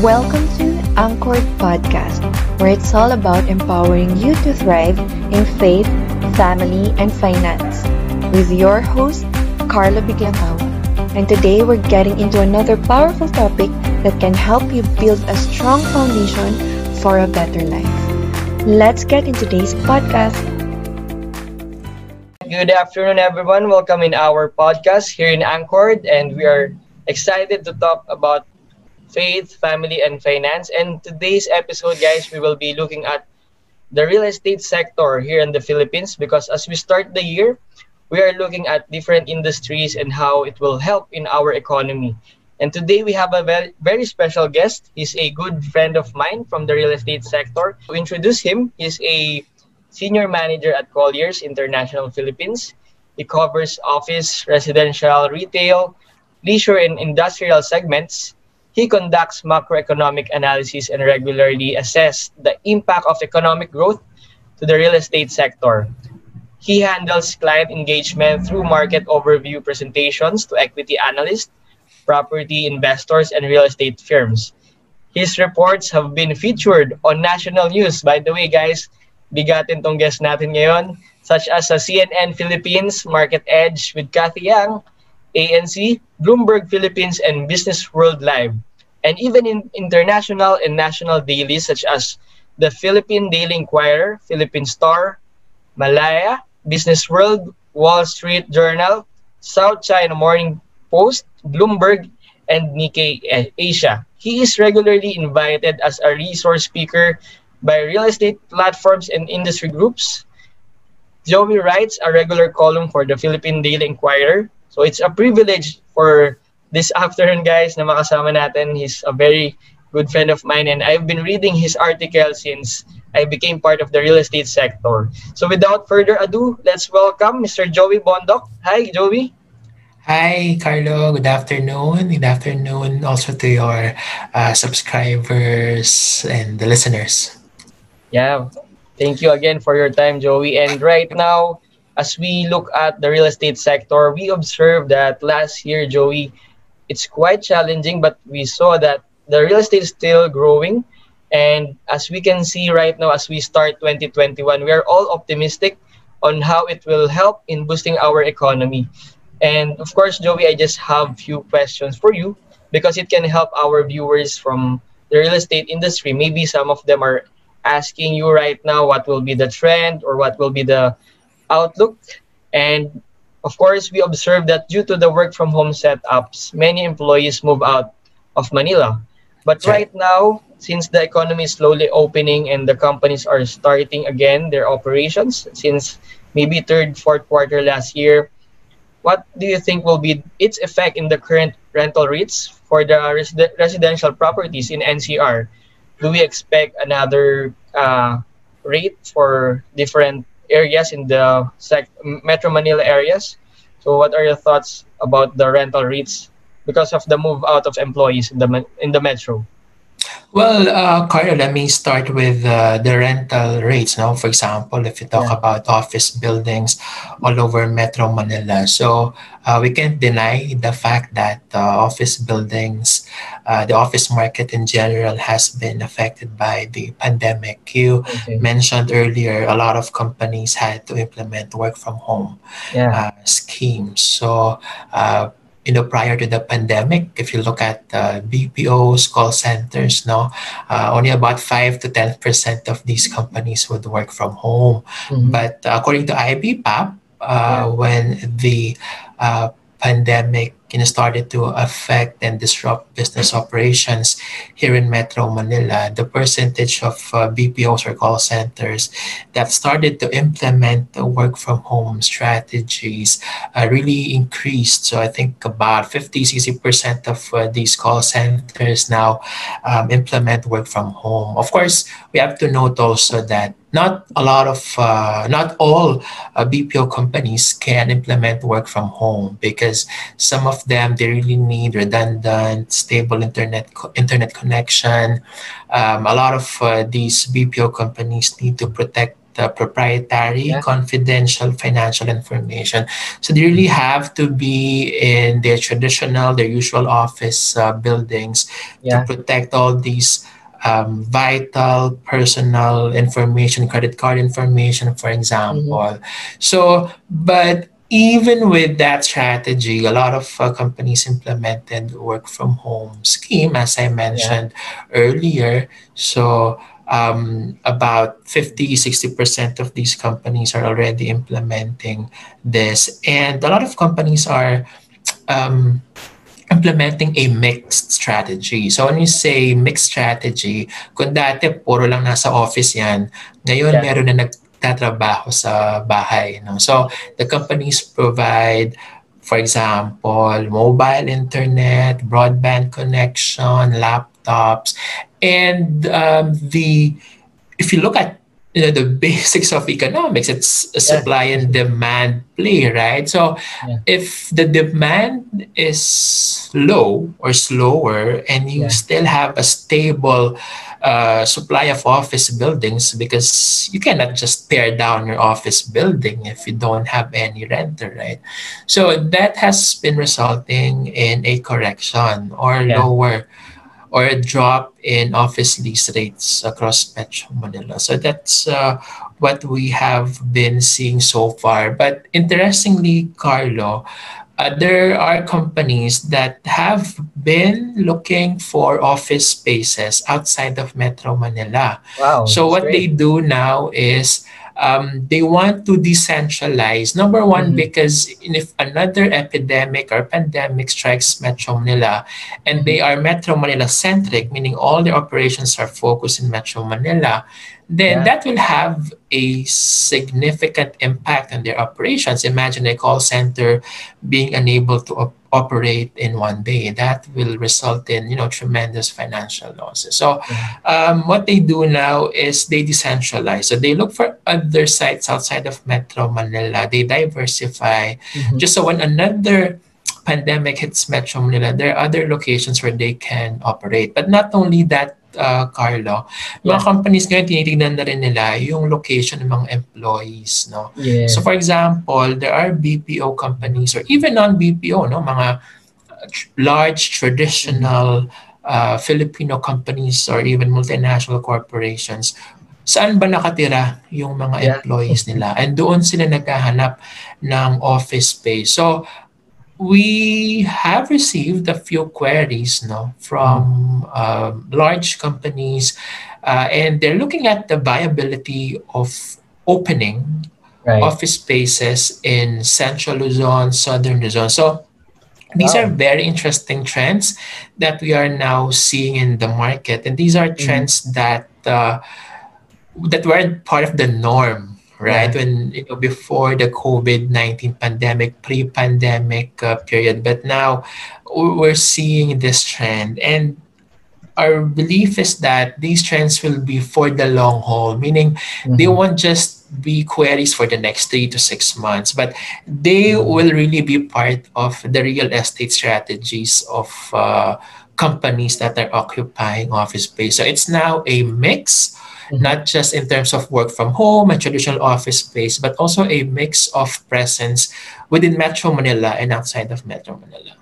Welcome to Anchored Podcast, where it's all about empowering you to thrive in faith, family, and finance. With your host, Carlo Biglacao. And today we're getting into another powerful topic that can help you build a strong foundation for a better life. Let's get into today's podcast. Good afternoon, everyone. Welcome in our podcast here in Anchored, and we are excited to talk about faith, family, and finance. And today's episode, guys, we will be looking at the real estate sector here in the Philippines because as we start the year, we are looking at different industries and how it will help in our economy. And today we have a very, very special guest. He's a good friend of mine from the real estate sector. To introduce him, he's a senior manager at Colliers International Philippines. He covers office, residential, retail, leisure, and industrial segments. He conducts macroeconomic analysis and regularly assess the impact of economic growth to the real estate sector. He handles client engagement through market overview presentations to equity analysts, property investors, and real estate firms. His reports have been featured on national news. By the way, guys, bigatin tong guest natin ngayon, such as sa CNN Philippines, Market Edge with Cathy Yang, ANC, Bloomberg Philippines, and BusinessWorld Live, and even in international and national dailies such as the Philippine Daily Inquirer, Philippine Star, Malaya, BusinessWorld, Wall Street Journal, South China Morning Post, Bloomberg, and Nikkei eh, Asia. He is regularly invited as a resource speaker by real estate platforms and industry groups. Joey writes a regular column for the Philippine Daily Inquirer, so it's a privilege for this afternoon, guys, na makasama natin. He's a very good friend of mine and I've been reading his article since I became part of the real estate sector. So without further ado, let's welcome Mr. Joey Bondoc. Hi, Joey. Hi, Carlo. Good afternoon. Good afternoon also to your uh, subscribers and the listeners. Yeah. Thank you again for your time, Joey. And right now, as we look at the real estate sector, we observed that last year, Joey, it's quite challenging, but we saw that the real estate is still growing. And as we can see right now, as we start 2021, we are all optimistic on how it will help in boosting our economy. And of course, Joey, I just have few questions for you because it can help our viewers from the real estate industry. Maybe some of them are asking you right now what will be the trend or what will be the outlook. And of course, we observe that due to the work from home setups, many employees move out of Manila. But right now, since the economy is slowly opening and the companies are starting again their operations since maybe third, fourth quarter last year, what do you think will be its effect in the current rental rates for the reside- residential properties in NCR? Do we expect another uh, rate for different areas in the sec- Metro Manila areas? So, what are your thoughts about the rental rates because of the move out of employees in the in the metro? Well, uh, Carlo, let me start with uh, the rental rates. Now, for example, if you talk Yeah. about office buildings all over Metro Manila, so uh, we can't deny the fact that uh, office buildings, uh, the office market in general, has been affected by the pandemic. You Okay. mentioned earlier, a lot of companies had to implement work from home Yeah. uh, schemes. So, uh, you know, prior to the pandemic, if you look at uh, BPOs, call centers, no, uh, only about five to ten percent of these companies would work from home. Mhm. But uh, according to IBPAP, uh, Yeah. when the uh, pandemic know, started to affect and disrupt business operations here in Metro Manila, the percentage of uh, BPOs or call centers that started to implement the work from home strategies uh, really increased. So I think about 50 60% of uh, these call centers now um, implement work from home. Of course, we have to note also that not a lot of, uh, not all uh, BPO companies can implement work from home because some of them they really need redundant, stable internet co- internet connection. Um, a lot of uh, these BPO companies need to protect proprietary, Yeah. confidential financial information. So they really have to be in their traditional, their usual office uh, buildings Yeah. to protect all these um, vital personal information, credit card information, for example. So, but even with that strategy, a lot of uh, companies implemented work from home scheme, as I mentioned earlier. So, um, about 50 60% of these companies are already implementing this. And a lot of companies are um, implementing a mixed strategy. So when you say mixed strategy, kung dati puro lang nasa office yan, ngayon Yeah. meron na nagtatrabaho sa bahay. No? So the companies provide, for example, mobile internet, broadband connection, laptops, and um, the if you look at you know, the basics of economics, it's a Yeah. supply and demand play, right? So Yeah. if the demand is low or slower and you Yeah. still have a stable uh, supply of office buildings because you cannot just tear down your office building if you don't have any renter right so that has been resulting in a correction or Yeah. lower or a drop in office lease rates across Metro Manila. So that's uh, what we have been seeing so far. But interestingly, Carlo, uh, there are companies that have been looking for office spaces outside of Metro Manila. Wow. So what they do now is um, they want to decentralize. Number one, Mhm. because if another epidemic or pandemic strikes Metro Manila, and they are Metro Manila centric, meaning all their operations are focused in Metro Manila, then Yeah. that will have a significant impact on their operations. Imagine a call center being unable to op- operate in one day. That will result in you know tremendous financial losses. So um, what they do now is they decentralize. So they look for other sites outside of Metro Manila. They diversify. Mhm. Just so when another pandemic hits Metro Manila, there are other locations where they can operate. But not only that, uh, Carlo, mga Yeah. companies ngayon tinitignan na rin nila yung location ng mga employees, no? Yeah. So for example, there are BPO companies or even non-BPO, no, mga uh, large traditional uh, Filipino companies or even multinational corporations. Saan ba nakatira yung mga Yeah. employees nila? And doon sila naghahanap ng office space. So we have received a few queries no from um, large companies uh, and they're looking at the viability of opening right. office spaces in central Luzon, southern Luzon. So these Wow. are very interesting trends that we are now seeing in the market, and these are Mm-hmm. trends that uh, that weren't part of the norm, right? Yeah. When you know before the COVID nineteen pandemic, pre pandemic uh, period, but now we're seeing this trend and. Our belief is that these trends will be for the long haul, meaning they Mhm. won't just be queries for the next three to six months, but they Mhm. will really be part of the real estate strategies of uh, companies that are occupying office space. So it's now a mix, Not just in terms of work from home and traditional office space, but also a mix of presence within Metro Manila and outside of Metro Manila.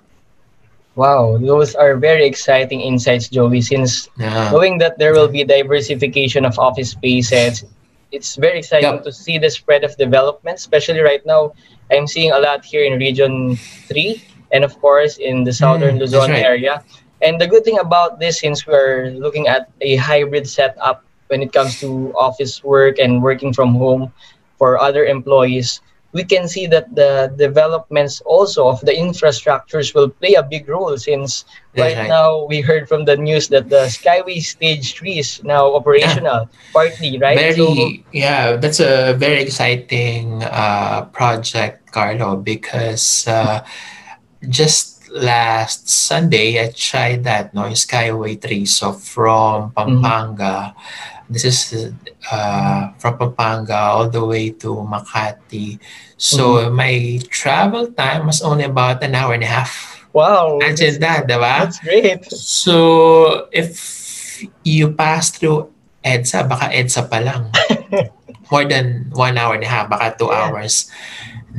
Wow, those are very exciting insights, Joey. Since Yeah. knowing that there will be diversification of office spaces, it's very exciting Yep. to see the spread of development, especially right now. I'm seeing a lot here in Region 3 and, of course, in the southern Mm, Luzon right. area. And the good thing about this, since we're looking at a hybrid setup when it comes to office work and working from home for other employees, we can see that the developments also of the infrastructures will play a big role since right, right. now we heard from the news that the Skyway Stage 3 is now operational, partly, right? Very, So, yeah, that's a very exciting uh, project, Carlo, because uh, just last Sunday I tried that no, yung Skyway 3. So from Pampanga, this is uh, from Pampanga all the way to Makati. So my travel time was only about an hour and a half. wow, Imagine that, diba? that's great. So, if you pass through EDSA, baka EDSA pa lang. more than one hour and a half, baka two Yeah. hours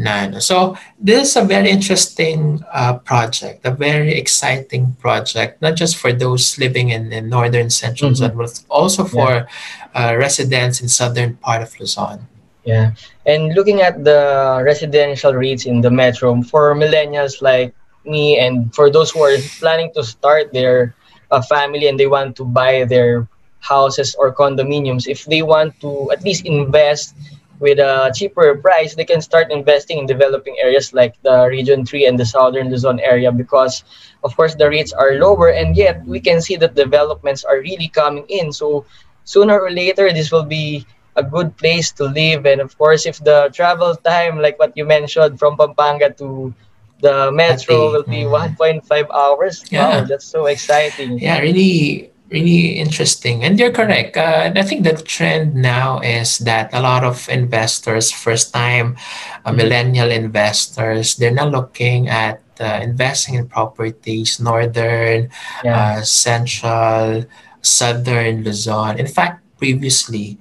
na. ano. So this is a very interesting uh, project, a very exciting project, not just for those living in, in northern central Mhm. Luzon, but also for uh, residents in southern part of Luzon. Yeah. And looking at the residential rates in the metro for millennials like me and for those who are planning to start their uh, family and they want to buy their houses or condominiums, if they want to at least invest with a cheaper price, they can start investing in developing areas like the Region 3 and the Southern Luzon area because, of course, the rates are lower and yet we can see that developments are really coming in. So sooner or later, this will be a good place to live. And of course, if the travel time, like what you mentioned, from Pampanga to the metro will be mm. 1.5 hours. Yeah. Wow, that's so exciting. Yeah, really, really interesting. And you're correct. Uh, I think the trend now is that a lot of investors, first time uh, Mhm. millennial investors, they're now looking at uh, investing in properties, northern, Yeah. uh, central, southern Luzon. In fact, previously,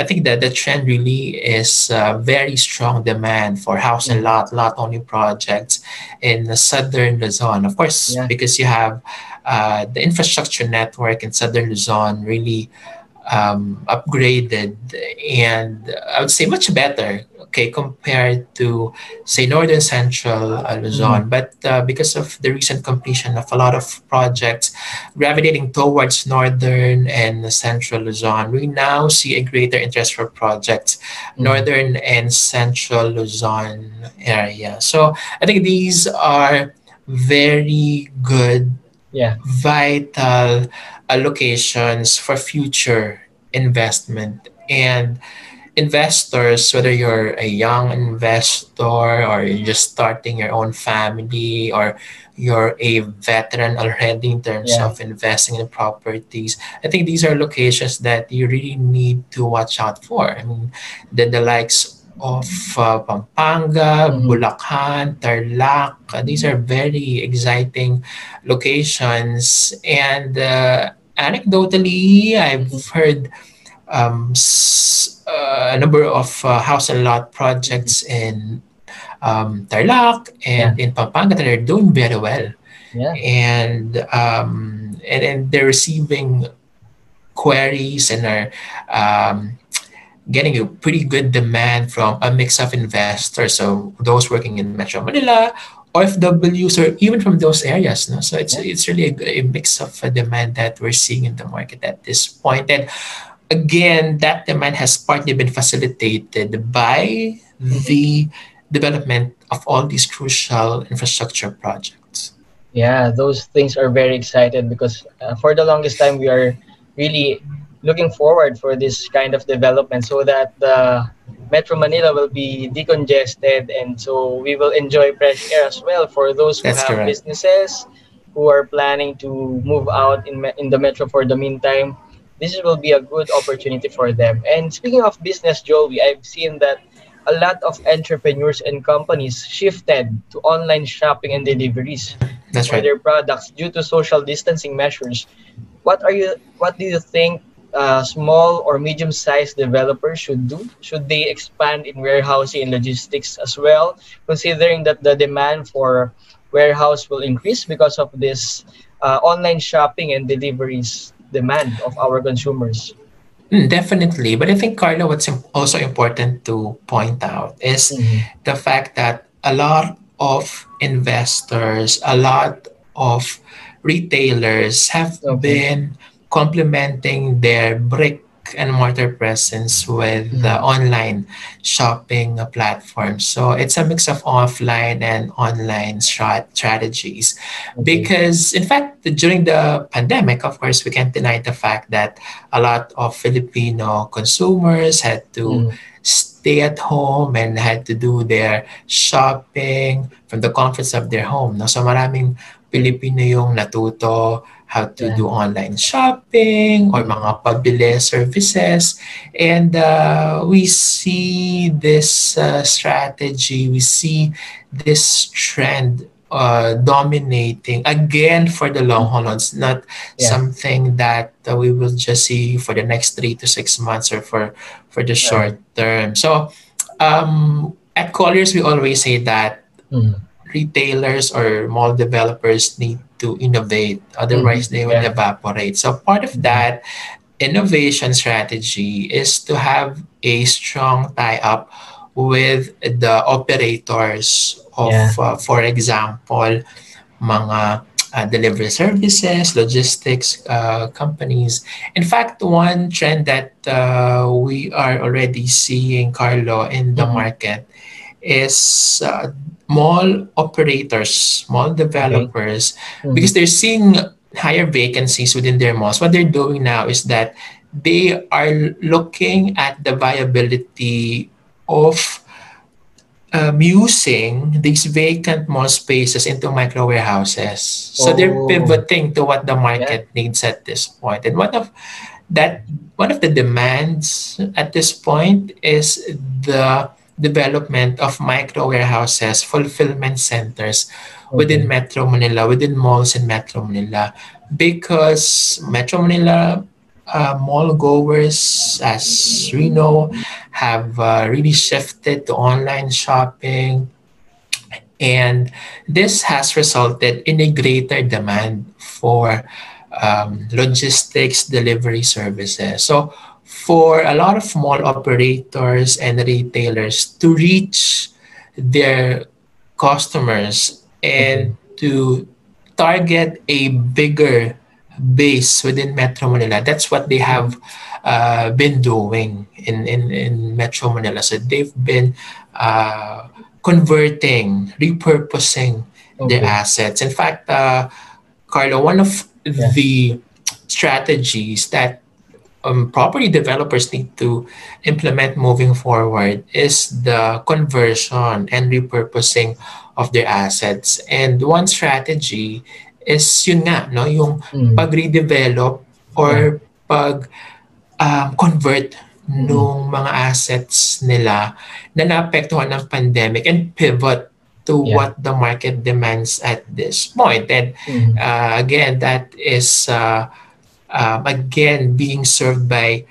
I think that the trend really is uh, very strong demand for house and lot, lot only projects in the southern Luzon. Of course, Yeah. because you have uh, the infrastructure network in southern Luzon really um, upgraded and I would say much better, okay, compared to say northern central uh, Luzon. But uh, because of the recent completion of a lot of projects gravitating towards northern and central Luzon, we now see a greater interest for projects Mhm. northern and central Luzon area. So I think these are very good Yeah. vital allocations for future investment and investors whether you're a young investor or you're just starting your own family or you're a veteran already in terms Yeah. of investing in properties i think these are locations that you really need to watch out for i mean the, the likes of uh, Pampanga, Mhm. Bulacan, Tarlac. Uh, these are very exciting locations. And uh, anecdotally, I've heard um, s- uh, a number of uh, house and lot projects in um, Tarlac and in Pampanga that are doing very well. Yeah. And, um, and, and they're receiving queries and are um, getting a pretty good demand from a mix of investors. So those working in Metro Manila, OFWs, or even from those areas. No? So it's Yeah. it's really a, a mix of a demand that we're seeing in the market at this point. And again, that demand has partly been facilitated by the development of all these crucial infrastructure projects. Yeah, those things are very excited because uh, for the longest time we are really looking forward for this kind of development so that the Metro Manila will be decongested and so we will enjoy fresh air as well for those who That's have correct. businesses who are planning to move out in in the metro for the meantime. This will be a good opportunity for them. And speaking of business, Joey, I've seen that a lot of entrepreneurs and companies shifted to online shopping and deliveries That's for right. their products due to social distancing measures. What are you? What do you think uh, small or medium-sized developers should do? Should they expand in warehousing and logistics as well, considering that the demand for warehouse will increase because of this uh, online shopping and deliveries demand of our consumers? Mm, definitely. But I think, Carlo, what's also important to point out is the fact that a lot of investors, a lot of retailers have Okay. been complementing their brick and mortar presence with Mhm. the online shopping platforms. So it's a mix of offline and online strat- strategies Okay. because in fact during the pandemic of course we can't deny the fact that a lot of filipino consumers had to Mm. stay at home and had to do their shopping from the comforts of their home no so maraming Pilipino yung natuto how to Yeah. do online shopping or mga pabili services and uh, we see this uh, strategy we see this trend uh, dominating again for the long haul. It's not Yeah. something that uh, we will just see for the next three to six months or for for the short term. So um, at Colliers, we always say that Mhm. Retailers or mall developers need to innovate, otherwise they will Yeah. evaporate. So part of that innovation strategy is to have a strong tie-up with the operators of, Yeah. uh, for example, mga uh, delivery services, logistics uh, companies. In fact, one trend that uh, we are already seeing, Carlo, in the Mhm. market is uh, mall operators, mall developers, Mhm. because they're seeing higher vacancies within their malls. What they're doing now is that they are looking at the viability of um, using these vacant mall spaces into micro warehouses. So they're Oh. pivoting to what the market needs at this point. And one of that one of the demands at this point is the development of micro warehouses, fulfillment centers within Metro Manila, within malls in Metro Manila, because Metro Manila uh, mall goers, as we know, have uh, really shifted to online shopping. And this has resulted in a greater demand for um, logistics delivery services. So, for a lot of mall operators and retailers to reach their customers and to target a bigger base within Metro Manila. That's what they have uh, been doing in, in, in Metro Manila. So they've been uh, converting, repurposing their assets. In fact, uh, Carlo, one of Yeah. the strategies that um, property developers need to implement moving forward is the conversion and repurposing of their assets. And one strategy is yun nga, no, yung Mm. pag-redevelop or pag um, Mm. nung mga assets nila na naapektuhan ng pandemic and pivot to Yeah. what the market demands at this point. And Mm. uh, again, that is uh, um, again being served by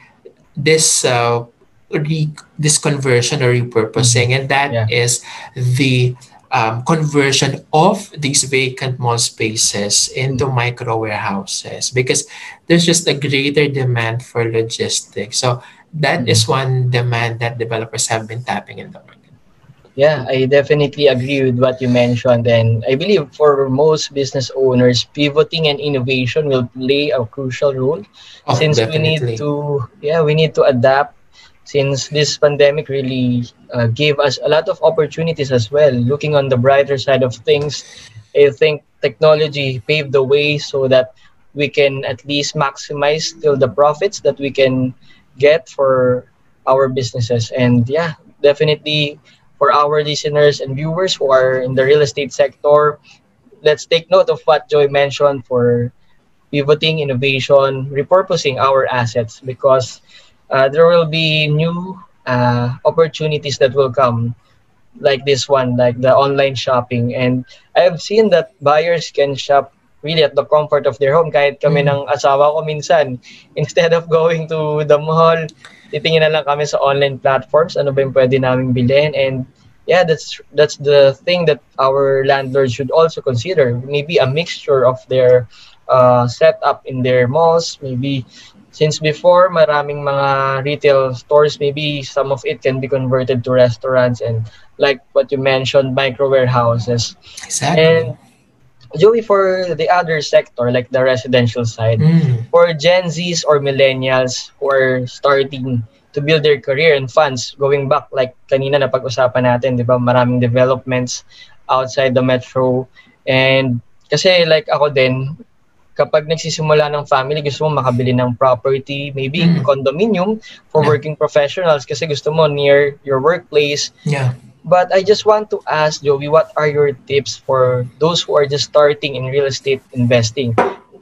this uh, re- this conversion or repurposing, and that is Yeah. the um, conversion of these vacant mall spaces into micro warehouses because there's just a greater demand for logistics. So that is one demand that developers have been tapping in the market. Yeah, I definitely agree with what you mentioned. And I believe for most business owners, pivoting and innovation will play a crucial role Oh, since definitely. we need to yeah we need to adapt since this pandemic really uh, gave us a lot of opportunities as well looking on the brighter side of things i think technology paved the way so that we can at least maximize still the profits that we can get for our businesses and yeah definitely for our listeners and viewers who are in the real estate sector let's take note of what joy mentioned for pivoting, innovation, repurposing our assets because uh, there will be new uh, opportunities that will come like this one, like the online shopping. And I've seen that buyers can shop really at the comfort of their home. Kahit kami Mm. ng asawa ko minsan, instead of going to the mall, titingin na lang kami sa online platforms, ano ba yung pwede namin bilhin. And yeah, that's that's the thing that our landlords should also consider. Maybe a mixture of their uh, setup in their malls. Maybe since before maraming mga retail stores, maybe some of it can be converted to restaurants and like what you mentioned, micro warehouses. Exactly. And Joey, for the other sector, like the residential side, Mm. for Gen Zs or millennials who are starting to build their career and funds, going back, like kanina na pag-usapan natin, di ba, maraming developments outside the metro. And kasi like ako din, kapag nagsisimula ng family, gusto mo makabili ng property, maybe Mm. condominium for Yeah. working professionals kasi gusto mo near your workplace. Yeah. But I just want to ask Joey, what are your tips for those who are just starting in real estate investing?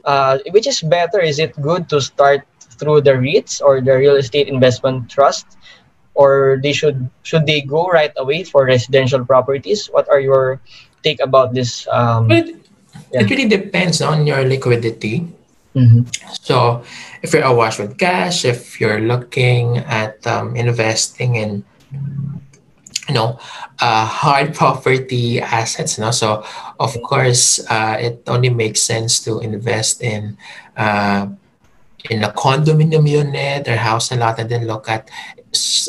Uh, which is better? Is it good to start through the REITs or the real estate investment trust, or they should should they go right away for residential properties? What are your take about this? Um, But Yeah. it really depends on your liquidity. mhm. So if you're awash with cash, if you're looking at um, investing in you know uh, hard property assets, no? so of course uh, it only makes sense to invest in uh, in a condominium unit or house and lot and then look at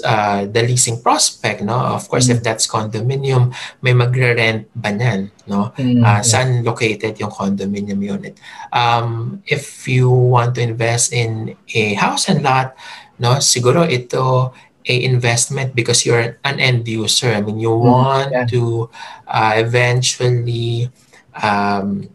uh, the leasing prospect no? Of course if that's condominium may magre-rent ba niyan, no? Mm, uh, saan located yung condominium unit. Um, if you want to invest in a house and lot, no, siguro ito a investment because you're an end user. I mean, you want yeah. to uh, eventually um,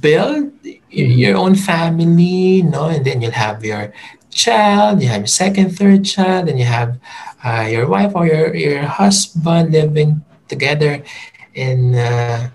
build Mhm. your own family, no, and then you'll have your child, you have your second, third child, and you have uh, your wife or your your husband living together in uh,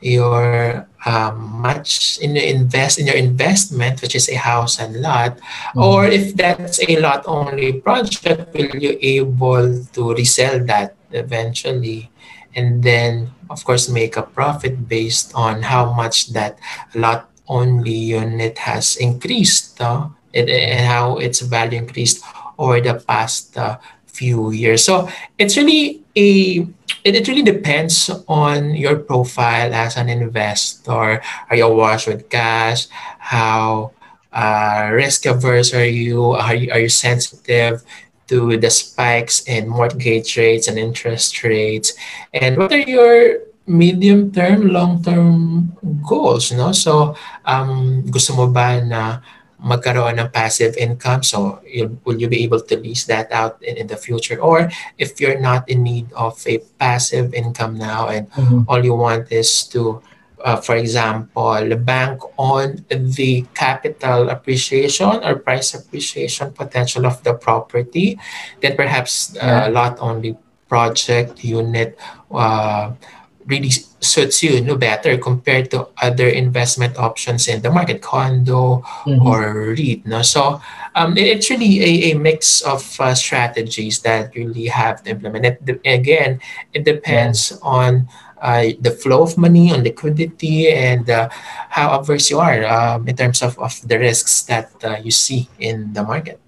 your um, much in your invest in your investment, which is a house and lot, or if that's a lot only project, will you able to resell that eventually, and then of course make a profit based on how much that lot only unit has increased, uh, and, and how its value increased over the past uh, few years. So it's really a it, really depends on your profile as an investor. Are you awash with cash? How uh, risk averse are you? Are you are you sensitive to the spikes in mortgage rates and interest rates? And what are your medium term, long term goals? No, so um, gusto mo ba na magkaroon ng passive income so you, will you be able to lease that out in, in the future or if you're not in need of a passive income now and Mhm. all you want is to uh, for example bank on the capital appreciation or price appreciation potential of the property then perhaps Yeah. a lot only project unit uh, really suits you no better compared to other investment options in the market condo Mhm. or REIT. No? So um, it- it's really a, a mix of uh, strategies that you really have to implement. It, de- again, it depends on uh, the flow of money, on liquidity, and uh, how averse you are um, in terms of, of the risks that uh, you see in the market.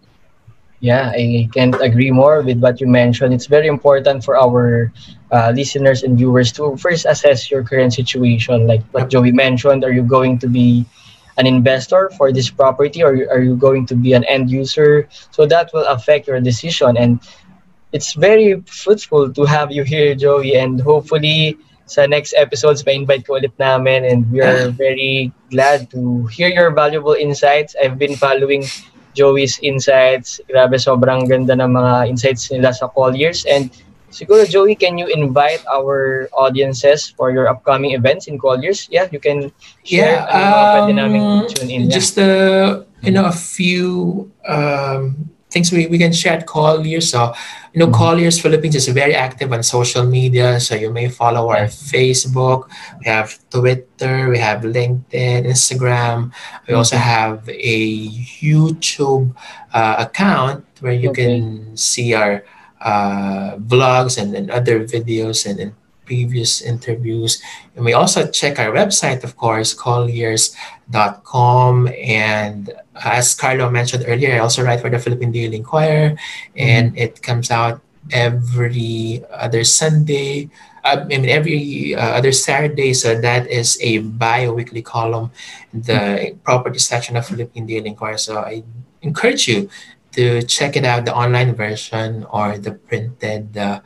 Yeah, I can't agree more with what you mentioned. It's very important for our uh, listeners and viewers to first assess your current situation. Like what. Joey mentioned, are you going to be an investor for this property or are you going to be an end user? So that will affect your decision. And it's very fruitful to have you here, Joey. And hopefully, sa next episodes, ma-invite ko ulit namin. And we are very glad to hear your valuable insights. I've been following Joey's insights. Grabe, sobrang ganda ng mga insights nila sa Colliers. And siguro, Joey, can you invite our audiences for your upcoming events in Colliers? Yeah, you can share. Yeah, ano yung mga pwede namin um, tune in. Just uh, you know a few um, things we, we can share at Colliers. So you know Mhm. Colliers Philippines is very active on social media. So you may follow our Facebook. We have Twitter. We have LinkedIn, Instagram. We also Mhm. have a YouTube uh, account where you Okay. can see our uh, vlogs and, and other videos and, and previous interviews. And we also check our website, of course, colliers.com. And as Carlo mentioned earlier, I also write for the Philippine Daily Inquirer, and it comes out every other Sunday. uh, I mean, every uh, other Saturday. So that is a bi-weekly column the property section of Philippine Daily Inquirer. So I encourage you to check it out, the online version or the printed uh,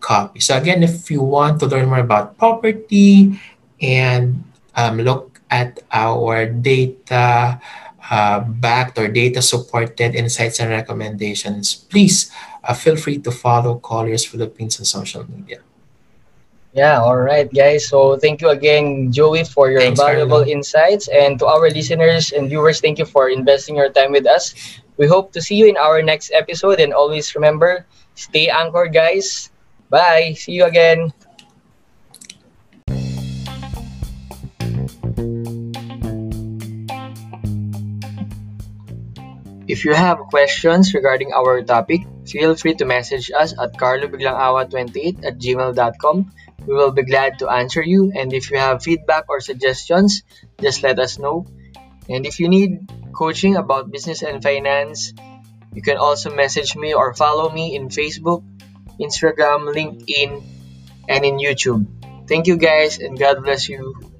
copy. So again, if you want to learn more about property and um, look at our data uh, backed or data supported insights and recommendations, please uh, feel free to follow Colliers Philippines on social media. Yeah, all right, guys. So thank you again, Joey, for your Thanks, valuable Carlo. insights. And to our listeners and viewers, thank you for investing your time with us. We hope to see you in our next episode. And always remember, stay anchored, guys. Bye. See you again. If you have questions regarding our topic, feel free to message us at carlobiglangawa28 at gmail.com We will be glad to answer you. And if you have feedback or suggestions, just let us know. And if you need coaching about business and finance, you can also message me or follow me in Facebook, Instagram, LinkedIn, and in YouTube. Thank you guys, and God bless you.